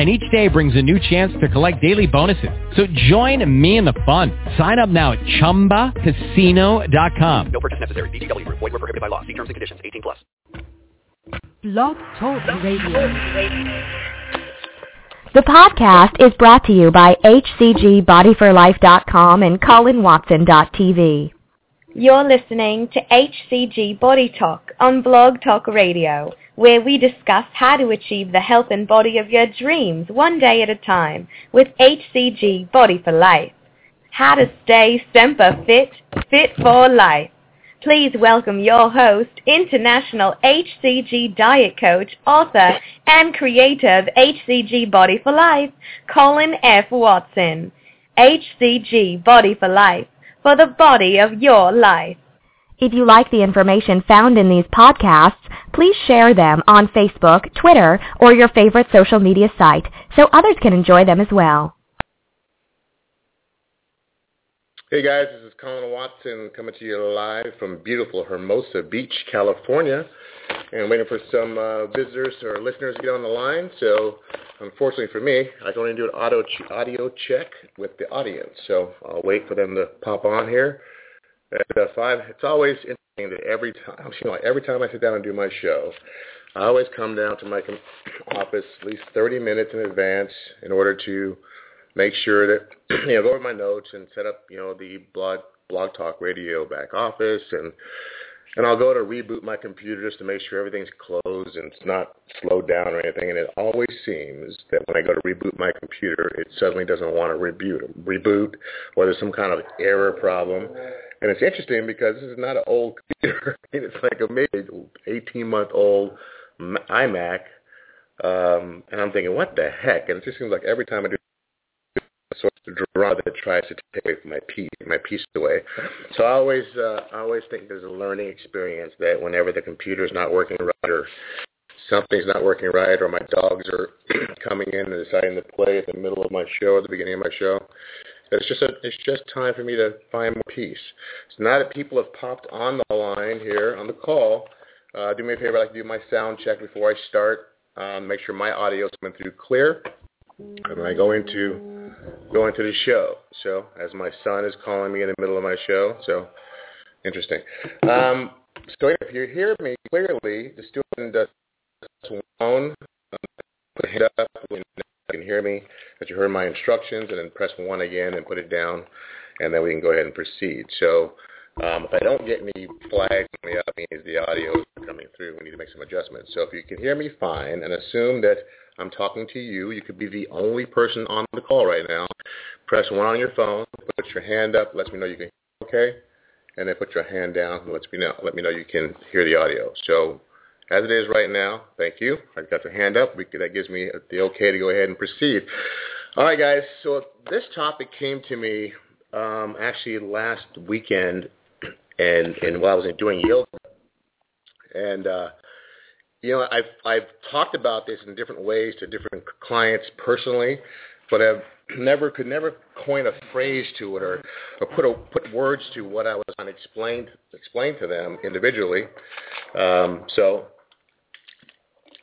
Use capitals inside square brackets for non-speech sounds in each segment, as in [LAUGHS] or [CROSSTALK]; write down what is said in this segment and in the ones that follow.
and each day brings a new chance to collect daily bonuses. So join me in the fun. Sign up now at ChumbaCasino.com. No purchase necessary. VGW. Void were prohibited by law. See terms and conditions. 18 plus. Blog Talk Radio. The podcast is brought to you by HCGBodyForLife.com and ColinWatson.tv. You're listening to HCG Body Talk on Blog Talk Radio where we discuss how to achieve the health and body of your dreams one day at a time with HCG Body for Life. How to stay Semper Fit, fit for life. Please welcome your host, international HCG diet coach, author, and creator of HCG Body for Life, Colin F. Watson. HCG Body for Life, for the body of your life. If you like the information found in these podcasts, please share them on Facebook, Twitter, or your favorite social media site so others can enjoy them as well. Hey guys, this is Colin Watson coming to you live from beautiful Hermosa Beach, California. And waiting for some uh, visitors or listeners to get on the line. So unfortunately for me, I can only do an audio, ch- audio check with the audience. So I'll wait for them to pop on here. At uh, five, it's always interesting that every time, you know, every time I sit down and do my show, I always come down to my office at least 30 minutes in advance in order to make sure that [CLEARS THROAT] you know go over my notes and set up you know the blog blog talk radio back office and and I'll go to reboot my computer just to make sure everything's closed and it's not slowed down or anything. And it always seems that when I go to reboot my computer, it suddenly doesn't want to reboot, reboot, or there's some kind of error problem. And it's interesting because this is not an old computer. [LAUGHS] it's like a maybe 18-month-old iMac. Um, and I'm thinking, what the heck? And it just seems like every time I do of draw that tries to take my peace my peace away. So I always uh, I always think there's a learning experience that whenever the computer's not working right or something's not working right or my dogs are [CLEARS THROAT] coming in and deciding to play at the middle of my show at the beginning of my show it's just a, it's just time for me to find more peace. So now that people have popped on the line here on the call, uh, do me a favor. I like to do my sound check before I start. Um, make sure my audio is coming through clear. And then I go into go into the show. So as my son is calling me in the middle of my show, so interesting. Um, so if you hear me clearly, the student does one. Put hand up you can hear me, that you heard my instructions, and then press one again and put it down, and then we can go ahead and proceed. So um, if I don't get any flags coming up, means the audio is coming through. We need to make some adjustments. So if you can hear me fine, and assume that I'm talking to you. You could be the only person on the call right now. Press one on your phone. Put your hand up. Lets me know you can hear okay. And then put your hand down. Lets me know. Let me know you can hear the audio. So as it is right now, thank you. I've got your hand up. We, that gives me the okay to go ahead and proceed. All right, guys. So this topic came to me um, actually last weekend, and and while I was doing yoga, and uh, you know, I've I've talked about this in different ways to different clients personally, but I've never could never coin a phrase to it or, or put a, put words to what I was on explained explain to them individually. Um, so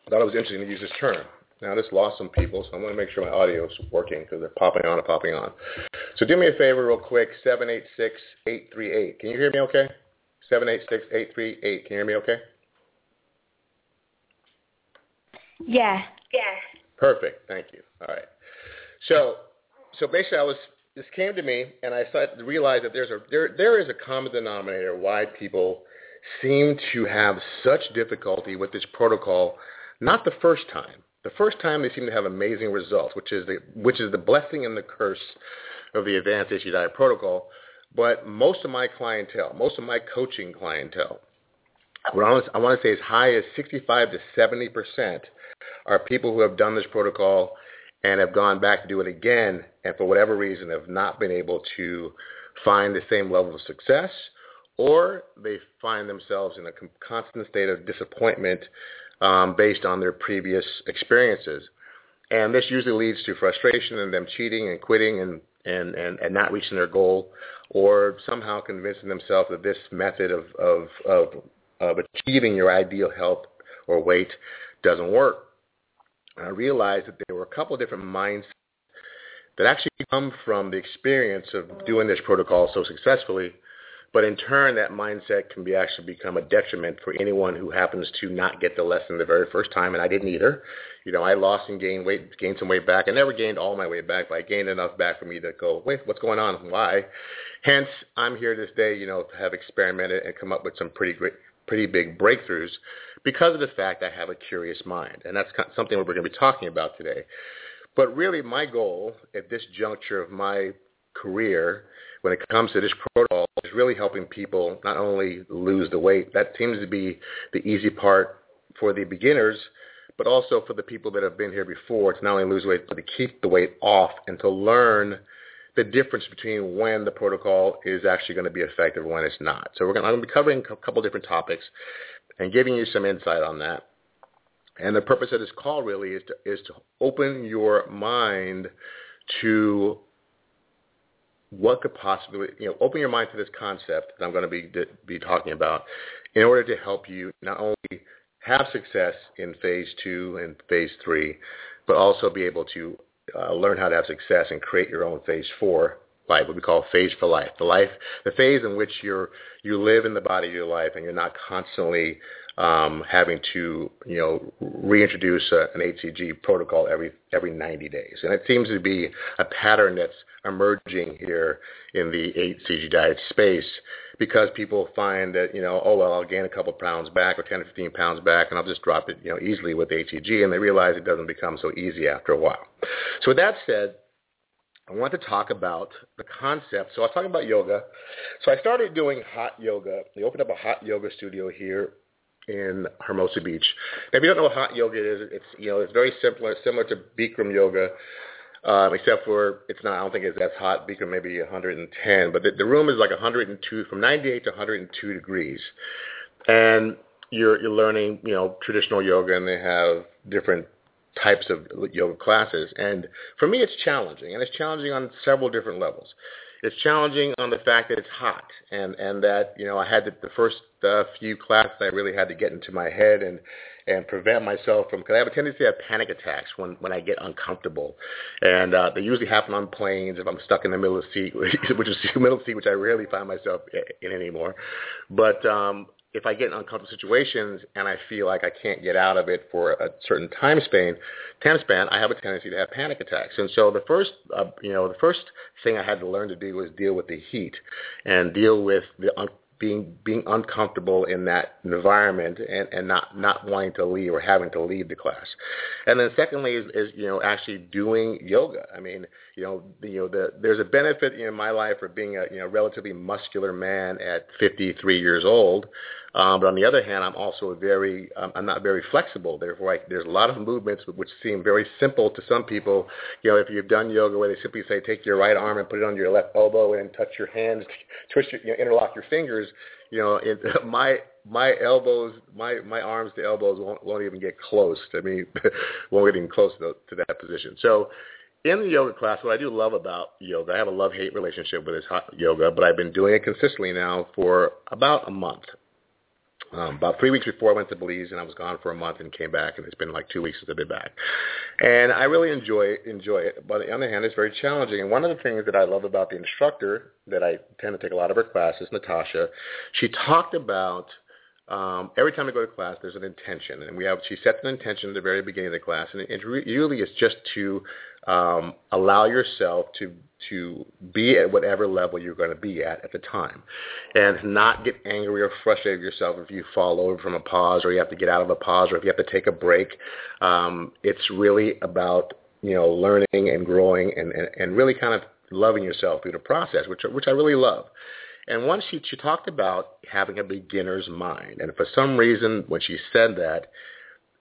I thought it was interesting to use this term. Now this lost some people, so I'm going to make sure my audio is working because they're popping on and popping on. So do me a favor real quick, 786-838. Can you hear me okay? 786-838. Can you hear me okay? Yeah. Yeah. Perfect. Thank you. All right. So, so basically, I was this came to me, and I started to realize that there's a there there is a common denominator why people seem to have such difficulty with this protocol. Not the first time. The first time they seem to have amazing results, which is the which is the blessing and the curse of the advanced HCG diet protocol. But most of my clientele, most of my coaching clientele, what I want, I want to say as high as 65 to 70 percent are people who have done this protocol and have gone back to do it again and for whatever reason have not been able to find the same level of success or they find themselves in a constant state of disappointment um, based on their previous experiences. And this usually leads to frustration and them cheating and quitting and, and, and, and not reaching their goal or somehow convincing themselves that this method of, of, of, of achieving your ideal health or weight doesn't work. I realized that there were a couple of different mindsets that actually come from the experience of doing this protocol so successfully but in turn, that mindset can be actually become a detriment for anyone who happens to not get the lesson the very first time, and I didn't either. You know, I lost and gained weight, gained some weight back. I never gained all my weight back, but I gained enough back for me to go, wait, what's going on? Why? Hence, I'm here this day, you know, to have experimented and come up with some pretty great, pretty big breakthroughs because of the fact I have a curious mind, and that's something we're going to be talking about today. But really, my goal at this juncture of my career when it comes to this protocol is really helping people not only lose the weight, that seems to be the easy part for the beginners, but also for the people that have been here before to not only lose weight, but to keep the weight off and to learn the difference between when the protocol is actually going to be effective and when it's not. So we're going to, to be covering a couple different topics and giving you some insight on that. And the purpose of this call really is to, is to open your mind to what could possibly, you know, open your mind to this concept that I'm going to be be talking about in order to help you not only have success in phase two and phase three, but also be able to uh, learn how to have success and create your own phase four life, what we call phase for life, the life, the phase in which you're you live in the body of your life and you're not constantly um, having to, you know, reintroduce a, an HCG protocol every every 90 days. And it seems to be a pattern that's emerging here in the HCG diet space because people find that, you know, oh, well, I'll gain a couple pounds back or 10 or 15 pounds back and I'll just drop it, you know, easily with HCG. And they realize it doesn't become so easy after a while. So with that said, I want to talk about the concept. So I was talking about yoga. So I started doing hot yoga. They opened up a hot yoga studio here in Hermosa Beach. Now, if you don't know what hot yoga is, it's you know it's very similar similar to Bikram yoga, um, except for it's not. I don't think it's as hot. Bikram maybe 110, but the, the room is like 102 from 98 to 102 degrees, and you're you're learning you know traditional yoga, and they have different types of yoga classes. And for me, it's challenging, and it's challenging on several different levels it's challenging on the fact that it's hot and and that you know I had to, the first uh, few classes I really had to get into my head and and prevent myself from because I have a tendency to have panic attacks when when I get uncomfortable, and uh, they usually happen on planes if I'm stuck in the middle of the seat, [LAUGHS] which is the middle seat, which I rarely find myself in anymore. But um, if I get in uncomfortable situations and I feel like I can't get out of it for a certain time span, time span, I have a tendency to have panic attacks. And so the first, uh, you know, the first thing I had to learn to do was deal with the heat and deal with the un- being being uncomfortable in that environment and, and not not wanting to leave or having to leave the class. And then secondly is, is you know actually doing yoga. I mean you know the, you know the there's a benefit in my life for being a you know relatively muscular man at 53 years old. Um, but on the other hand, I'm also very, um, I'm not very flexible. Therefore, I, there's a lot of movements which seem very simple to some people. You know, if you've done yoga where they simply say, take your right arm and put it on your left elbow and touch your hands, [LAUGHS] twist your, you know, interlock your fingers. You know, it, [LAUGHS] my my elbows, my my arms to elbows won't, won't even get close. I mean, [LAUGHS] won't get even close to, to that position. So in the yoga class, what I do love about yoga, I have a love-hate relationship with this hot yoga, but I've been doing it consistently now for about a month. Um, about three weeks before I went to Belize, and I was gone for a month and came back, and it's been like two weeks since I've been back. And I really enjoy enjoy it. But on the other hand, it's very challenging. And one of the things that I love about the instructor that I tend to take a lot of her classes, Natasha, she talked about um, every time I go to class, there's an intention, and we have she sets an intention at the very beginning of the class, and it, it really is just to um, allow yourself to to be at whatever level you're going to be at at the time, and not get angry or frustrated with yourself if you fall over from a pause, or you have to get out of a pause, or if you have to take a break. Um, it's really about you know learning and growing, and, and and really kind of loving yourself through the process, which which I really love. And once she, she talked about having a beginner's mind, and for some reason when she said that,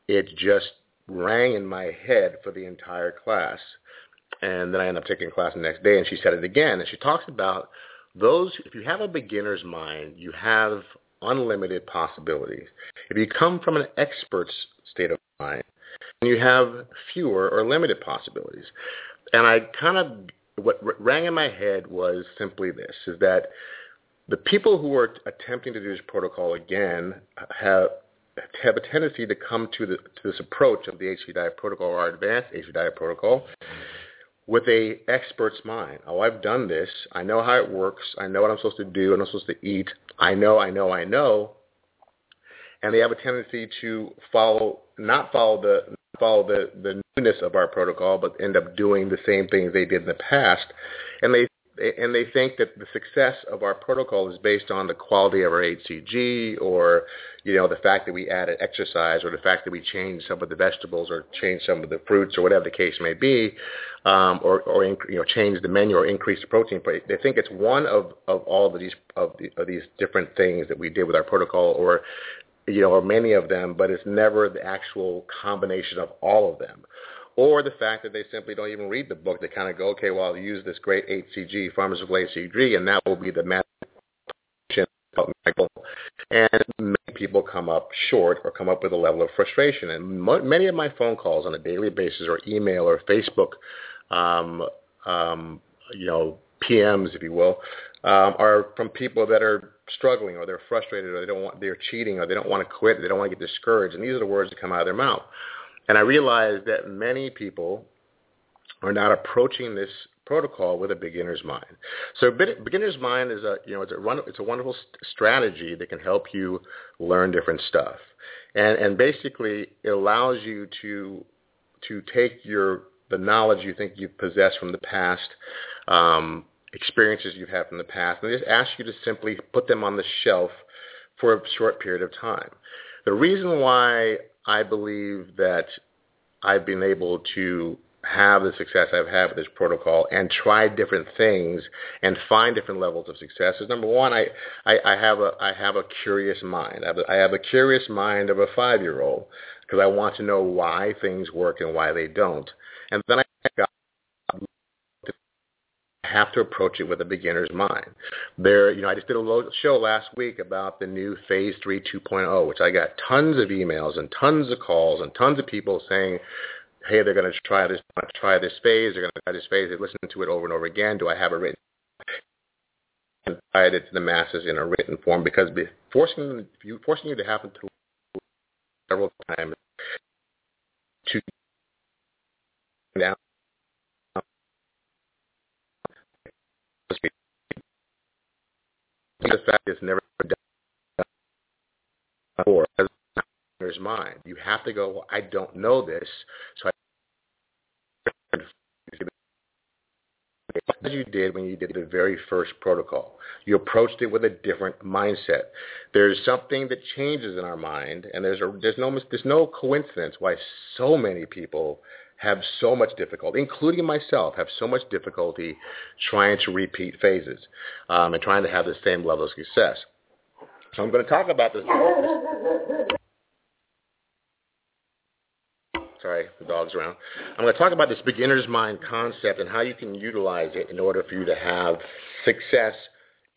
it just rang in my head for the entire class. And then I ended up taking class the next day, and she said it again. And she talks about those, if you have a beginner's mind, you have unlimited possibilities. If you come from an expert's state of mind, you have fewer or limited possibilities. And I kind of, what rang in my head was simply this, is that the people who are attempting to do this protocol again have have a tendency to come to, the, to this approach of the HC diet protocol or our advanced HC diet protocol with a expert's mind. Oh, I've done this. I know how it works. I know what I'm supposed to do and I'm supposed to eat. I know, I know, I know. And they have a tendency to follow, not follow the follow the, the newness of our protocol, but end up doing the same things they did in the past. And they and they think that the success of our protocol is based on the quality of our HCG or, you know, the fact that we added exercise or the fact that we changed some of the vegetables or changed some of the fruits or whatever the case may be, um, or, or you know, change the menu or increase the protein. But they think it's one of, of all of these of, the, of these different things that we did with our protocol or, you know, or many of them, but it's never the actual combination of all of them or the fact that they simply don't even read the book. They kind of go, okay, well, I'll use this great HCG, pharmaceutical HCG, and that will be the magic and many people come up short or come up with a level of frustration. And mo- many of my phone calls on a daily basis or email or Facebook, um, um, you know, PMs, if you will, um, are from people that are struggling or they're frustrated or they don't want, they're cheating or they don't want to quit, they don't want to get discouraged. And these are the words that come out of their mouth. And I realized that many people are not approaching this protocol with a beginner's mind. So beginner's mind is a you know it's a it's a wonderful strategy that can help you learn different stuff, and and basically it allows you to to take your the knowledge you think you possess from the past, um, experiences you've had from the past, and just ask you to simply put them on the shelf for a short period of time. The reason why I believe that I've been able to have the success I've had with this protocol and try different things and find different levels of success is number one, I, I, I have a I have a curious mind. I have a, I have a curious mind of a five year old because I want to know why things work and why they don't. And then I got have to approach it with a beginner's mind. There, you know, I just did a show last week about the new Phase 3 2.0, which I got tons of emails and tons of calls and tons of people saying, hey, they're going to try this, try this phase, they're going to try this phase, they listen to it over and over again. Do I have it written? And it to the masses in a written form because forcing you, forcing you to have to several times to down the fact it's never done before. There's mind. You have to go. Well, I don't know this, so I as you did when you did the very first protocol. You approached it with a different mindset. There's something that changes in our mind, and there's a, there's no there's no coincidence why so many people have so much difficulty, including myself, have so much difficulty trying to repeat phases um, and trying to have the same level of success. So I'm going to talk about this. Sorry, the dog's around. I'm going to talk about this beginner's mind concept and how you can utilize it in order for you to have success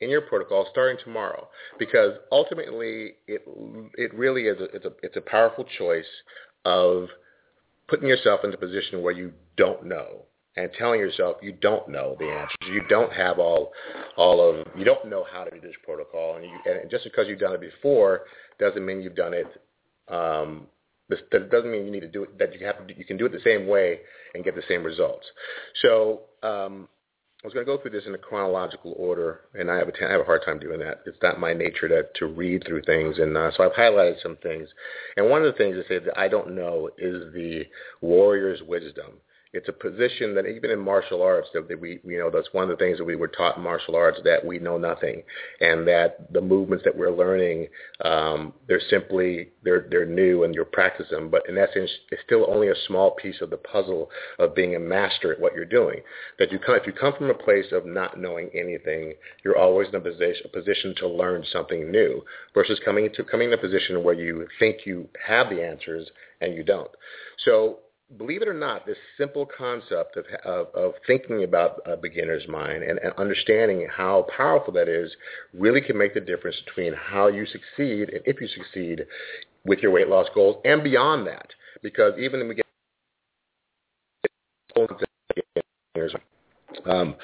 in your protocol starting tomorrow. Because ultimately, it it really is a, it's a it's a powerful choice of putting yourself in a position where you don't know and telling yourself you don't know the answers. You don't have all all of you don't know how to do this protocol, and, you, and just because you've done it before doesn't mean you've done it. Um, this, that doesn't mean you need to do it. That you have to, you can do it the same way and get the same results. So um, I was going to go through this in a chronological order, and I have a, t- I have a hard time doing that. It's not my nature to, to read through things, and uh, so I've highlighted some things. And one of the things I say that I don't know is the warrior's wisdom it's a position that even in martial arts that we you know that's one of the things that we were taught in martial arts that we know nothing. And that the movements that we're learning um, they're simply they're they're new and you're practicing. Them but in essence it's still only a small piece of the puzzle of being a master at what you're doing. That you come if you come from a place of not knowing anything you're always in a position a position to learn something new versus coming to coming in a position where you think you have the answers and you don't. So believe it or not, this simple concept of, of, of thinking about a beginner's mind and, and, understanding how powerful that is really can make the difference between how you succeed and if you succeed with your weight loss goals and beyond that. Because even when we get um,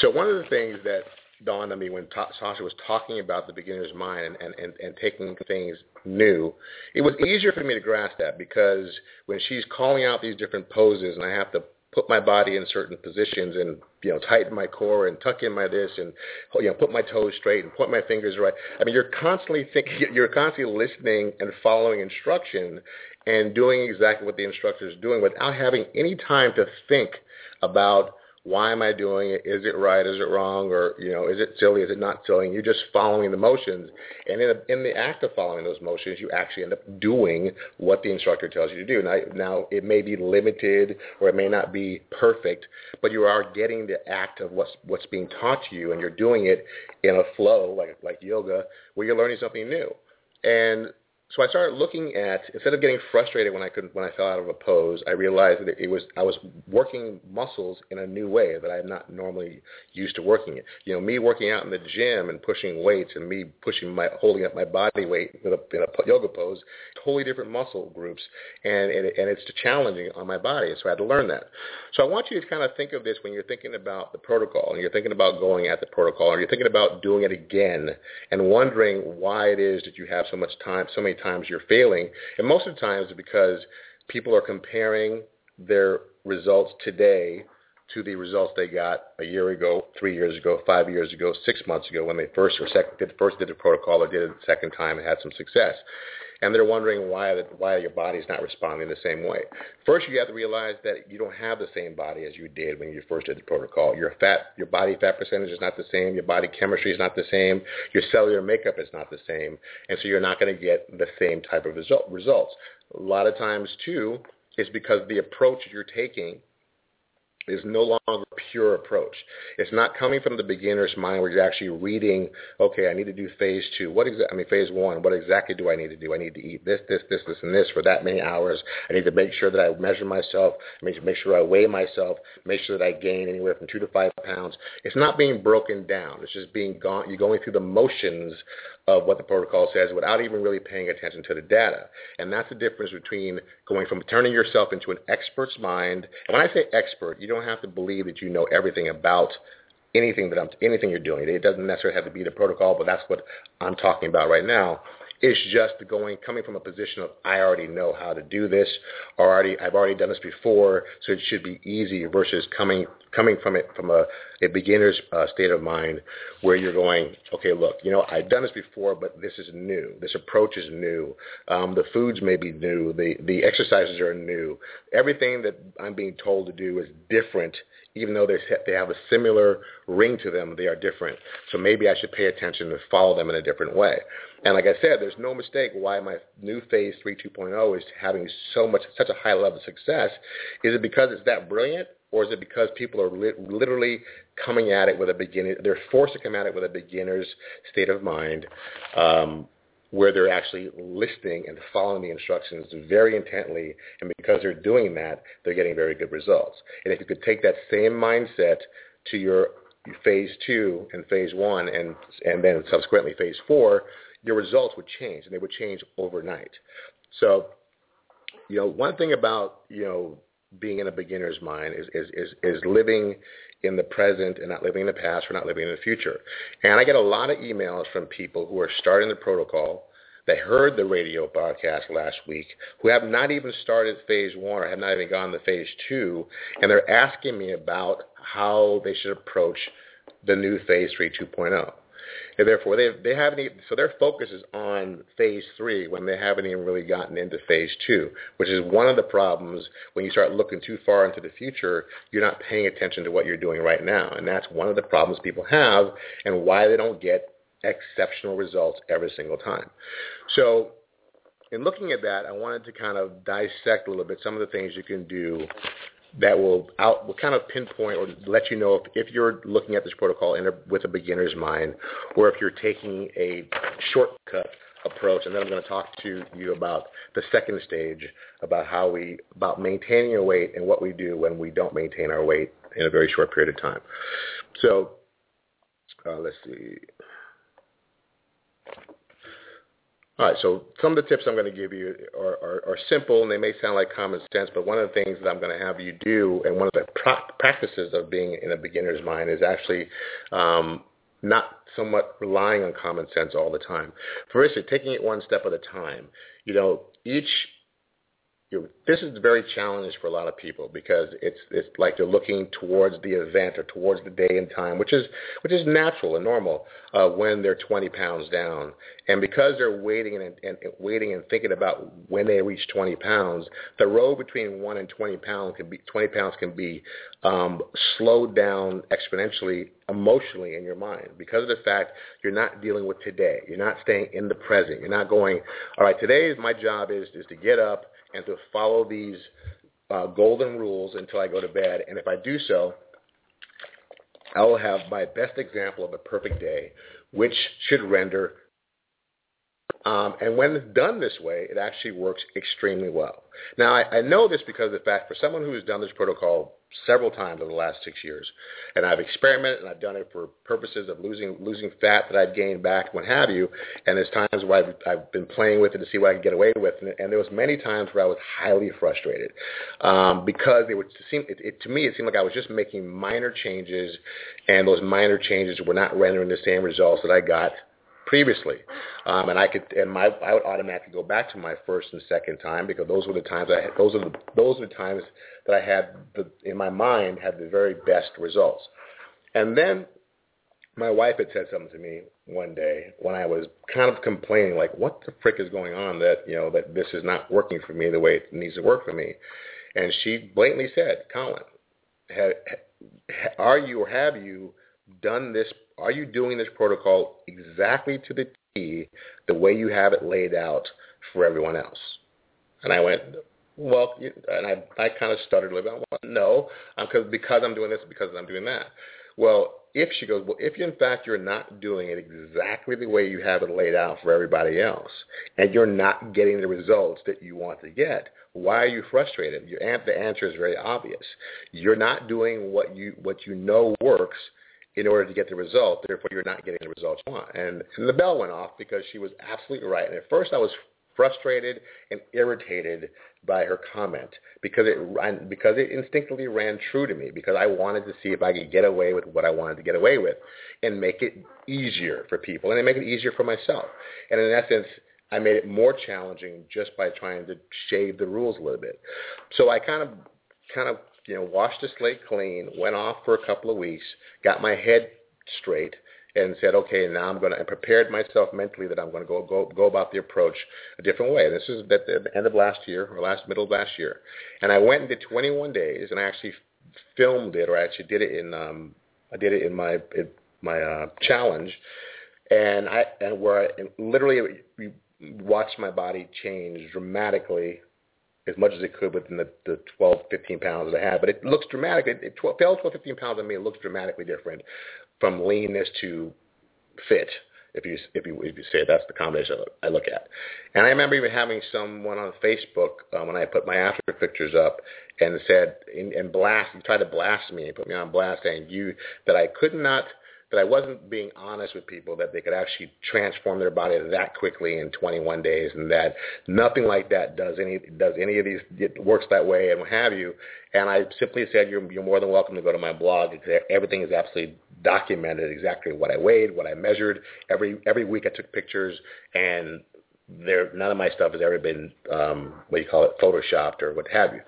so one of the things that dawned on me when Ta- Sasha was talking about the beginner's mind and, and, and, and taking things new, it was easier for me to grasp that because when she's calling out these different poses and I have to put my body in certain positions and you know tighten my core and tuck in my this and you know put my toes straight and point my fingers right. I mean, you're constantly thinking, [LAUGHS] you're constantly listening and following instruction and doing exactly what the instructor is doing without having any time to think about why am I doing it? Is it right? Is it wrong? Or you know, is it silly? Is it not silly? And you're just following the motions, and in, a, in the act of following those motions, you actually end up doing what the instructor tells you to do. Now, now it may be limited or it may not be perfect, but you are getting the act of what's what's being taught to you, and you're doing it in a flow like like yoga, where you're learning something new. And so I started looking at instead of getting frustrated when I could when I fell out of a pose, I realized that it was I was working muscles in a new way that I'm not normally used to working it. You know, me working out in the gym and pushing weights and me pushing my holding up my body weight in a, in a yoga pose, totally different muscle groups, and and, and it's challenging on my body. So I had to learn that. So I want you to kind of think of this when you're thinking about the protocol and you're thinking about going at the protocol or you're thinking about doing it again and wondering why it is that you have so much time, so many times you're failing. And most of the times because people are comparing their results today to the results they got a year ago, three years ago, five years ago, six months ago when they first or second did, first did the protocol or did it the second time and had some success and they're wondering why why your body's not responding the same way. First, you have to realize that you don't have the same body as you did when you first did the protocol. Your fat, your body fat percentage is not the same. Your body chemistry is not the same. Your cellular makeup is not the same, and so you're not going to get the same type of result, results. A lot of times, too, is because the approach you're taking is no longer a pure approach. It's not coming from the beginner's mind where you're actually reading, okay, I need to do phase two. What exa- I mean, phase one, what exactly do I need to do? I need to eat this, this, this, this, and this for that many hours. I need to make sure that I measure myself, to make sure I weigh myself, make sure that I gain anywhere from two to five pounds. It's not being broken down. It's just being gone, you're going through the motions of what the protocol says without even really paying attention to the data. And that's the difference between going from turning yourself into an expert's mind. And when I say expert, you don't have to believe that you know everything about anything that I'm anything you're doing. It doesn't necessarily have to be the protocol, but that's what I'm talking about right now. It's just going coming from a position of I already know how to do this, or already I've already done this before, so it should be easy. Versus coming coming from it from a, a beginner's uh, state of mind, where you're going, okay, look, you know, I've done this before, but this is new. This approach is new. Um, the foods may be new. The the exercises are new. Everything that I'm being told to do is different even though they have a similar ring to them, they are different. So maybe I should pay attention and follow them in a different way. And like I said, there's no mistake why my new Phase 3 2.0 is having so much, such a high level of success. Is it because it's that brilliant, or is it because people are li- literally coming at it with a beginner? They're forced to come at it with a beginner's state of mind, um, where they're actually listening and following the instructions very intently, and because they're doing that, they're getting very good results. And if you could take that same mindset to your phase two and phase one and and then subsequently phase four, your results would change, and they would change overnight. So, you know, one thing about you know being in a beginner's mind is is is, is living in the present and not living in the past or not living in the future. And I get a lot of emails from people who are starting the protocol. They heard the radio broadcast last week, who have not even started phase one or have not even gone to phase two, and they're asking me about how they should approach the new phase three 2.0. And therefore, they they haven't even, so their focus is on phase three when they haven't even really gotten into phase two, which is one of the problems when you start looking too far into the future. You're not paying attention to what you're doing right now, and that's one of the problems people have, and why they don't get exceptional results every single time. So in looking at that, I wanted to kind of dissect a little bit some of the things you can do that will out will kind of pinpoint or let you know if, if you're looking at this protocol in a, with a beginner's mind, or if you're taking a shortcut approach, and then I'm going to talk to you about the second stage, about how we, about maintaining your weight and what we do when we don't maintain our weight in a very short period of time. So, uh, let's see. All right, so some of the tips I'm going to give you are, are, are, simple and they may sound like common sense, but one of the things that I'm going to have you do and one of the pra- practices of being in a beginner's mind is actually um, not somewhat relying on common sense all the time. For instance, taking it one step at a time. You know, each this is very challenging for a lot of people because it's it's like they're looking towards the event or towards the day and time, which is which is natural and normal uh, when they're 20 pounds down, and because they're waiting and, and, and waiting and thinking about when they reach 20 pounds, the road between one and 20 pounds can be 20 pounds can be um, slowed down exponentially emotionally in your mind because of the fact you're not dealing with today, you're not staying in the present, you're not going, all right, today is my job is is to get up and to follow these uh, golden rules until I go to bed. And if I do so, I will have my best example of a perfect day, which should render um, and when it's done this way, it actually works extremely well. Now, I, I know this because of the fact for someone who has done this protocol several times over the last six years, and I've experimented and I've done it for purposes of losing losing fat that I've gained back, what have you. And there's times where I've, I've been playing with it to see what I can get away with, and, and there was many times where I was highly frustrated um, because it would seem it, it, to me it seemed like I was just making minor changes, and those minor changes were not rendering the same results that I got previously, um, and I could and my I would automatically go back to my first and second time because those were the times I had, those are the those are the times that I had the in my mind had the very best results, and then my wife had said something to me one day when I was kind of complaining like what the frick is going on that you know that this is not working for me the way it needs to work for me, and she blatantly said, Colin, have, are you or have you done this are you doing this protocol exactly to the T, the way you have it laid out for everyone else? And I went, well, and I, I kind of stuttered a little bit. No, um, cause, because I'm doing this, because I'm doing that. Well, if she goes, well, if in fact you're not doing it exactly the way you have it laid out for everybody else, and you're not getting the results that you want to get, why are you frustrated? Your, the answer is very obvious. You're not doing what you what you know works in order to get the result. Therefore, you're not getting the results you want. And, and the bell went off because she was absolutely right. And at first, I was frustrated and irritated by her comment because it because it instinctively ran true to me because I wanted to see if I could get away with what I wanted to get away with and make it easier for people and make it easier for myself. And in essence, I made it more challenging just by trying to shave the rules a little bit. So I kind of kind of you know, washed the slate clean, went off for a couple of weeks, got my head straight, and said, okay, now I'm going to, and prepared myself mentally that I'm going to go go go about the approach a different way. This is at the end of last year or last middle of last year, and I went and did 21 days, and I actually filmed it, or I actually did it in um, I did it in my in my uh, challenge, and I and where I and literally watched my body change dramatically as much as it could within the, the 12, 15 pounds that I had. But it looks dramatic. It, it 12, 12, 15 pounds on me, it looks dramatically different from leanness to fit. If you if you if you say that's the combination I look at, and I remember even having someone on Facebook um, when I put my after pictures up and said and, and blast tried to blast me and put me on blast saying you that I could not that I wasn't being honest with people that they could actually transform their body that quickly in 21 days, and that nothing like that does any does any of these it works that way and what have you. And I simply said, you're, you're more than welcome to go to my blog. Everything is absolutely documented, exactly what I weighed, what I measured. Every every week I took pictures, and there none of my stuff has ever been um, what do you call it, photoshopped or what have you.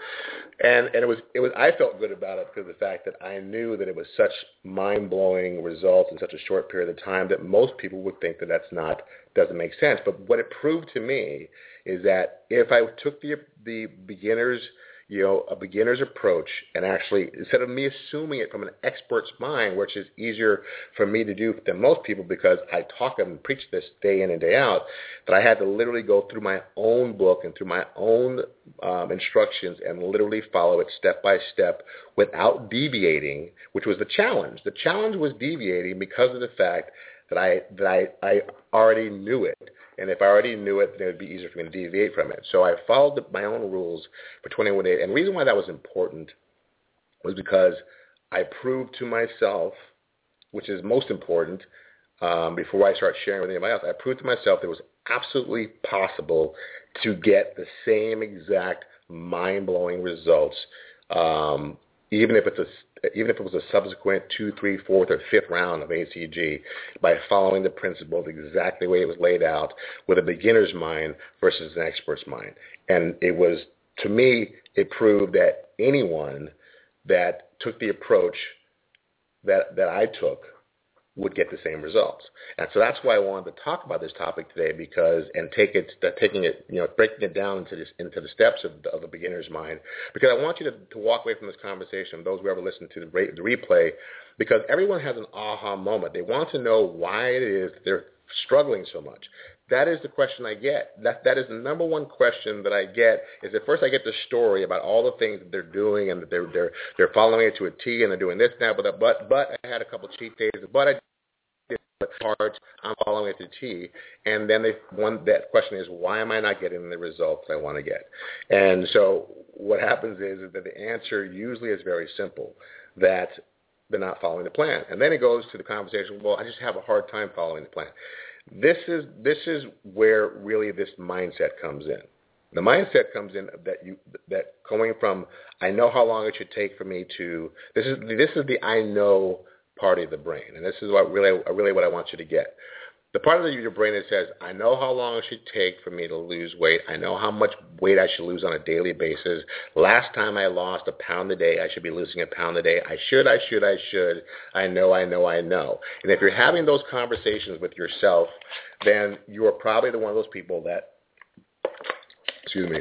And and it was it was I felt good about it because of the fact that I knew that it was such mind blowing results in such a short period of time that most people would think that that's not doesn't make sense. But what it proved to me is that if I took the the beginners you know, a beginner's approach and actually, instead of me assuming it from an expert's mind, which is easier for me to do than most people because I talk and preach this day in and day out, that I had to literally go through my own book and through my own um, instructions and literally follow it step by step without deviating, which was the challenge. The challenge was deviating because of the fact that I, that I, I already knew it And if I already knew it, then it would be easier for me to deviate from it. So I followed my own rules for 21 days. And the reason why that was important was because I proved to myself, which is most important, um, before I start sharing with anybody else, I proved to myself that it was absolutely possible to get the same exact mind-blowing results, um, even if it's a even if it was a subsequent two, three, fourth, or fifth round of HCG, by following the principles exactly the way it was laid out with a beginner's mind versus an expert's mind. And it was, to me, it proved that anyone that took the approach that that I took would get the same results. And so that's why I wanted to talk about this topic today because and take it taking it you know breaking it down into this into the steps of, of a beginner's mind because I want you to, to walk away from this conversation those who ever listen to the, re, the replay because everyone has an aha moment. They want to know why it is they're struggling so much. That is the question I get. That that is the number one question that I get. Is that first I get the story about all the things that they're doing and that they're they're they're following it to a T and they're doing this now, but but but I had a couple cheat days, but I part, I'm following it to T. And then they, one, that question is, why am I not getting the results I want to get? And so what happens is that the answer usually is very simple, that they're not following the plan. And then it goes to the conversation, well, I just have a hard time following the plan. This is, this is where really this mindset comes in. The mindset comes in that you that going from I know how long it should take for me to this is this is the I know part of the brain. And this is what really, really what I want you to get. The part of your brain that says, I know how long it should take for me to lose weight. I know how much weight I should lose on a daily basis. Last time I lost a pound a day, I should be losing a pound a day. I should, I should, I should. I know, I know, I know. And if you're having those conversations with yourself, then you are probably the one of those people that, excuse me,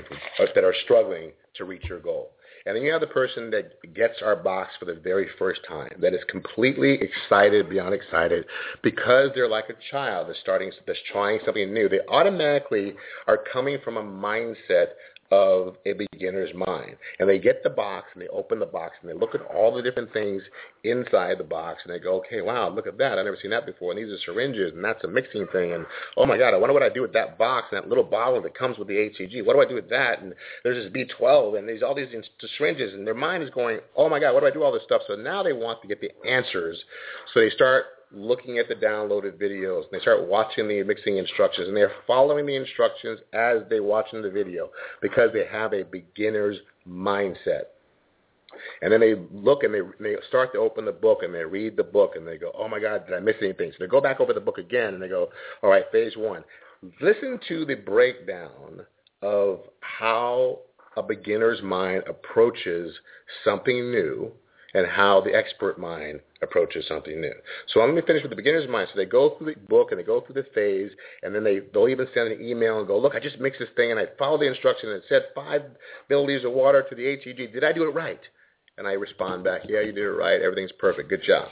that are struggling to reach your goal. And then you have the person that gets our box for the very first time, that is completely excited beyond excited because they're like a child that's starting, that's trying something new. They automatically are coming from a mindset of a beginner's mind. And they get the box and they open the box and they look at all the different things inside the box and they go, okay, wow, look at that. I've never seen that before. And these are syringes and that's a mixing thing. And oh my God, I wonder what I do with that box and that little bottle that comes with the HCG. What do I do with that? And there's this B12 and there's all these syringes and their mind is going, oh my God, what do I do all this stuff? So now they want to get the answers. So they start looking at the downloaded videos and they start watching the mixing instructions and they're following the instructions as they're watching the video because they have a beginner's mindset. And then they look and they, they start to open the book and they read the book and they go, oh my God, did I miss anything? So they go back over the book again and they go, all right, phase one. Listen to the breakdown of how a beginner's mind approaches something new and how the expert mind approaches something new. So I'm going to finish with the beginner's mind. So they go through the book and they go through the phase, and then they, they'll even send an email and go, look, I just mixed this thing, and I followed the instruction, and it said 5 milliliters of water to the HCG. Did I do it right? And I respond back, yeah, you did it right. Everything's perfect. Good job.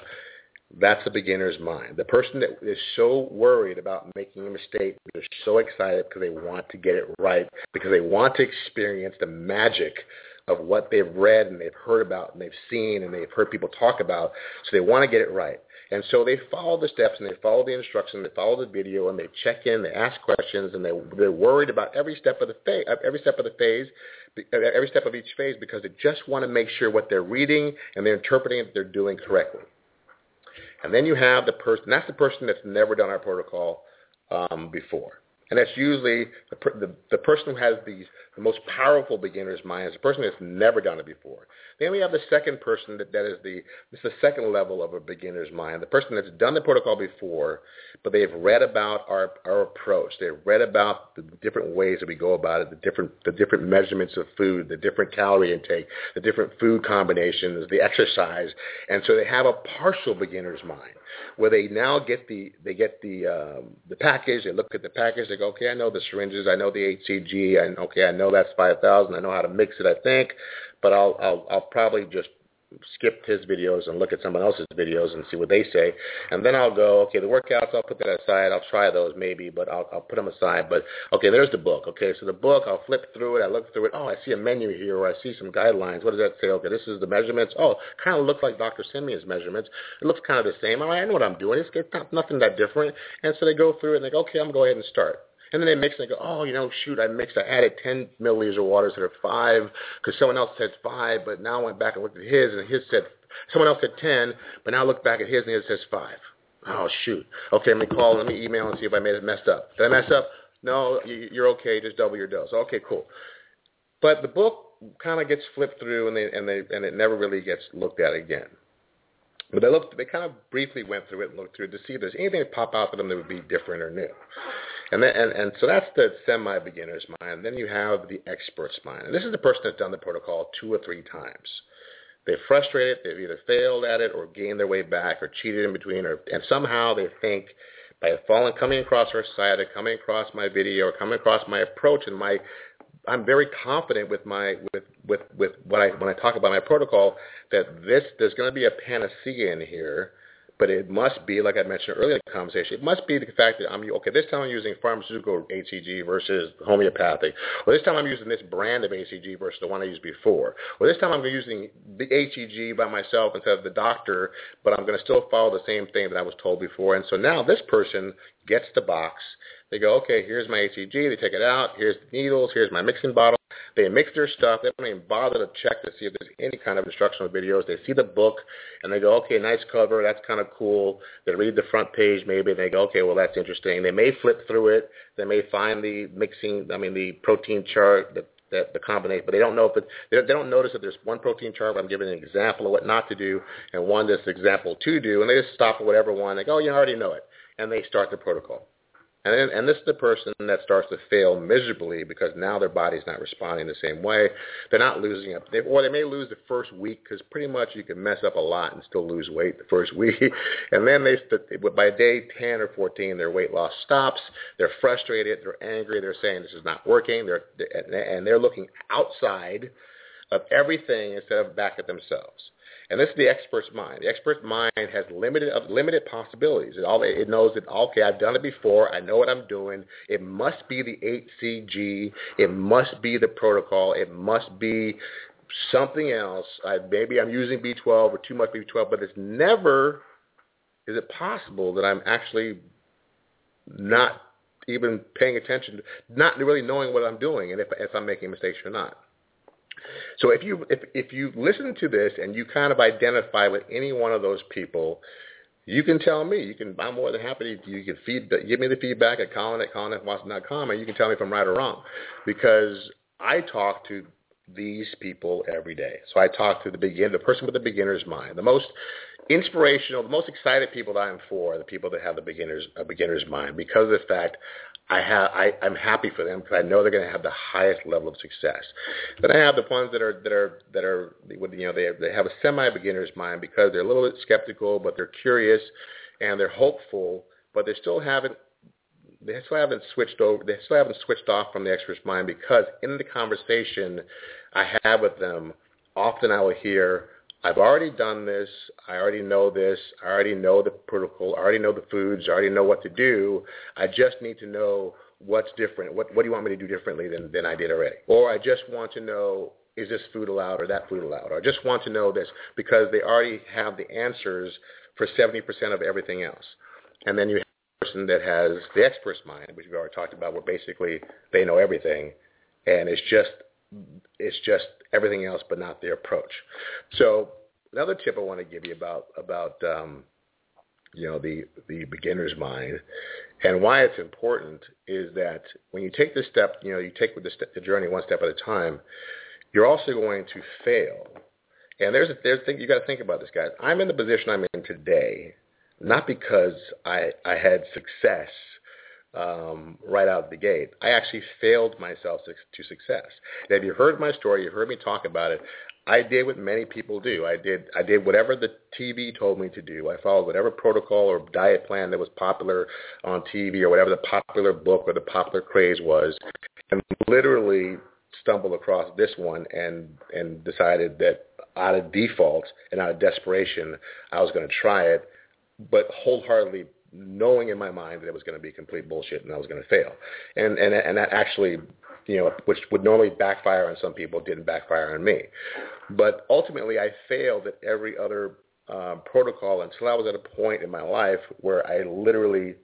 That's the beginner's mind. The person that is so worried about making a mistake, they're so excited because they want to get it right, because they want to experience the magic of what they've read and they've heard about and they've seen and they've heard people talk about. So they want to get it right. And so they follow the steps and they follow the instruction, they follow the video, and they check in, they ask questions, and they they're worried about every step of the phase, every step of the phase, every step of each phase, because they just want to make sure what they're reading and they're interpreting it, they're doing correctly. And then you have the person. That's the person that's never done our protocol um, before. And that's usually the, the, the person who has these the most powerful beginner's mind is the person that's never done it before. Then we have the second person that, that is the is the second level of a beginner's mind, the person that's done the protocol before, but they've read about our our approach. They've read about the different ways that we go about it, the different the different measurements of food, the different calorie intake, the different food combinations, the exercise, and so they have a partial beginner's mind where they now get the they get the um, the package. They look at the package. They go, okay, I know the syringes. I know the HCG. and okay, I know that's five thousand. I know how to mix it. I think, but I'll I'll I'll probably just skip his videos and look at someone else's videos and see what they say. And then I'll go, okay, the workouts, I'll put that aside. I'll try those maybe, but I'll, I'll put them aside. But, okay, there's the book. Okay, so the book, I'll flip through it. I look through it. Oh, I see a menu here or I see some guidelines. What does that say? Okay, this is the measurements. Oh, kind of looks like Dr. Simeons' measurements. It looks kind of the same. I know what I'm doing. It's, it's not nothing that different. And so they go through it and they go, okay, I'm going to go ahead and start. And then they mix and they go, oh, you know, shoot, I mixed, I added 10 milliliters of water instead of five because someone else said five, but now I went back and looked at his and his said, someone else said 10, but now I look back at his and his says five. Oh, shoot. Okay, let me call, let me email and see if I made it messed up. Did I mess up? No, you're okay. Just double your dose. Okay, cool. But the book kind of gets flipped through and they and they and it never really gets looked at again. But they looked, they kind of briefly went through it and looked through it to see if there's anything that pop out to them that would be different or new. And, then, and, and so that's the semi-beginner's mind. Then you have the expert's mind. And this is the person that's done the protocol two or three times. They're frustrated. They've either failed at it or gained their way back or cheated in between. Or, and somehow they think by falling, coming across our site or coming across my video or coming across my approach and my I'm very confident with my with with with what I when I talk about my protocol that this there's going to be a panacea in here, but it must be like I mentioned earlier in the conversation. It must be the fact that I'm okay. This time I'm using pharmaceutical HCG versus homeopathic. Or this time I'm using this brand of HCG versus the one I used before. Or this time I'm using the HCG by myself instead of the doctor, but I'm going to still follow the same thing that I was told before. And so now this person gets the box they go, okay, here's my HCG. They take it out. Here's the needles. Here's my mixing bottle. They mix their stuff. They don't even bother to check to see if there's any kind of instructional videos. They see the book and they go, okay, nice cover. That's kind of cool. They read the front page maybe and they go, okay, well, that's interesting. They may flip through it. They may find the mixing, I mean, the protein chart, the the, the combination, but they don't know if it, they, they don't notice that there's one protein chart I'm giving an example of what not to do and one that's example to do, and they just stop at whatever one. They go, oh, you already know it, and they start the protocol. And, then, and this is the person that starts to fail miserably because now their body's not responding the same way. They're not losing up, they, or they may lose the first week because pretty much you can mess up a lot and still lose weight the first [LAUGHS] week. and then they, by day 10 or 14, their weight loss stops. They're frustrated. They're angry. They're saying this is not working. They're, and they're looking outside of everything instead of back at themselves. And this is the expert's mind. The expert's mind has limited limited possibilities. It, all, it knows that, okay, I've done it before. I know what I'm doing. It must be the HCG. It must be the protocol. It must be something else. I, maybe I'm using B12 or too much B12, but it's never is it possible that I'm actually not even paying attention, not really knowing what I'm doing and if, if I'm making mistakes or not. So if you if if you listen to this and you kind of identify with any one of those people, you can tell me. You can. I'm more than happy. To, you can feed. Give me the feedback at Colin at ColinFWatson.com, and you can tell me if I'm right or wrong, because I talk to these people every day. So I talk to the begin, the person with the beginner's mind, the most inspirational, the most excited people that I'm for, are the people that have the beginner's a beginner's mind, because of the fact I have I, I'm happy for them because I know they're going to have the highest level of success. Then I have the ones that are that are that are you know they they have a semi beginner's mind because they're a little bit skeptical, but they're curious and they're hopeful, but they still haven't they still haven't switched over they still haven't switched off from the expert's mind because in the conversation I have with them, often I will hear I've already done this. I already know this. I already know the protocol. I already know the foods. I already know what to do. I just need to know what's different. What, what do you want me to do differently than, than I did already? Or I just want to know, is this food allowed or that food allowed? Or I just want to know this because they already have the answers for 70% of everything else. And then you have a person that has the expert's mind, which we've already talked about, where basically they know everything and it's just it's just everything else, but not their approach. So another tip I want to give you about about um, you know the the beginner's mind and why it's important is that when you take this step, you know, you take the, step, the journey one step at a time. You're also going to fail. And there's a, there's a thing you got to think about this, guys. I'm in the position I'm in today, not because I I had success um, right out of the gate. I actually failed myself to, success. And if you heard my story, you heard me talk about it. I did what many people do. I did I did whatever the TV told me to do. I followed whatever protocol or diet plan that was popular on TV or whatever the popular book or the popular craze was, and literally stumbled across this one and and decided that out of default and out of desperation I was going to try it, but wholeheartedly knowing in my mind that it was going to be complete bullshit and I was going to fail. And and and that actually, you know, which would normally backfire on some people, didn't backfire on me. But ultimately, I failed at every other um, protocol until I was at a point in my life where I literally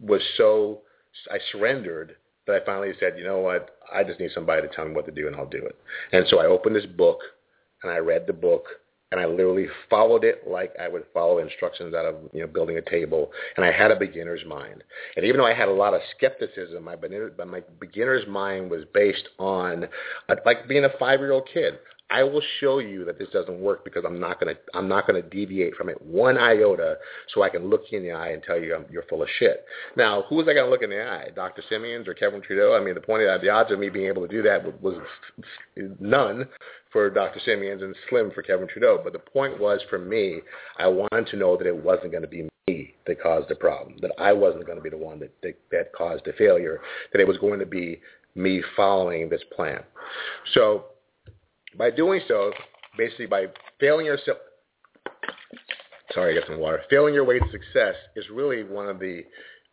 was so I surrendered that I finally said, you know what, I just need somebody to tell me what to do, and I'll do it. And so I opened this book, and I read the book, and I literally followed it like I would follow instructions out of you know building a table, and I had a beginner's mind. And even though I had a lot of skepticism, my beginner, my beginner's mind was based on uh, like being a five-year-old kid. I will show you that this doesn't work because I'm not gonna I'm not gonna deviate from it one iota, so I can look you in the eye and tell you I'm, you're full of shit. Now, who was I gonna look in the eye? Dr. Simeons or Kevin Trudeau? I mean, the point of the odds of me being able to do that was none for Dr. Simeons and slim for Kevin Trudeau. But the point was for me, I wanted to know that it wasn't going to be me that caused the problem, that I wasn't going to be the one that, that, that caused the failure, that it was going to be me following this plan. So by doing so, basically by failing yourself, sorry, I got some water. Failing your way to success is really one of the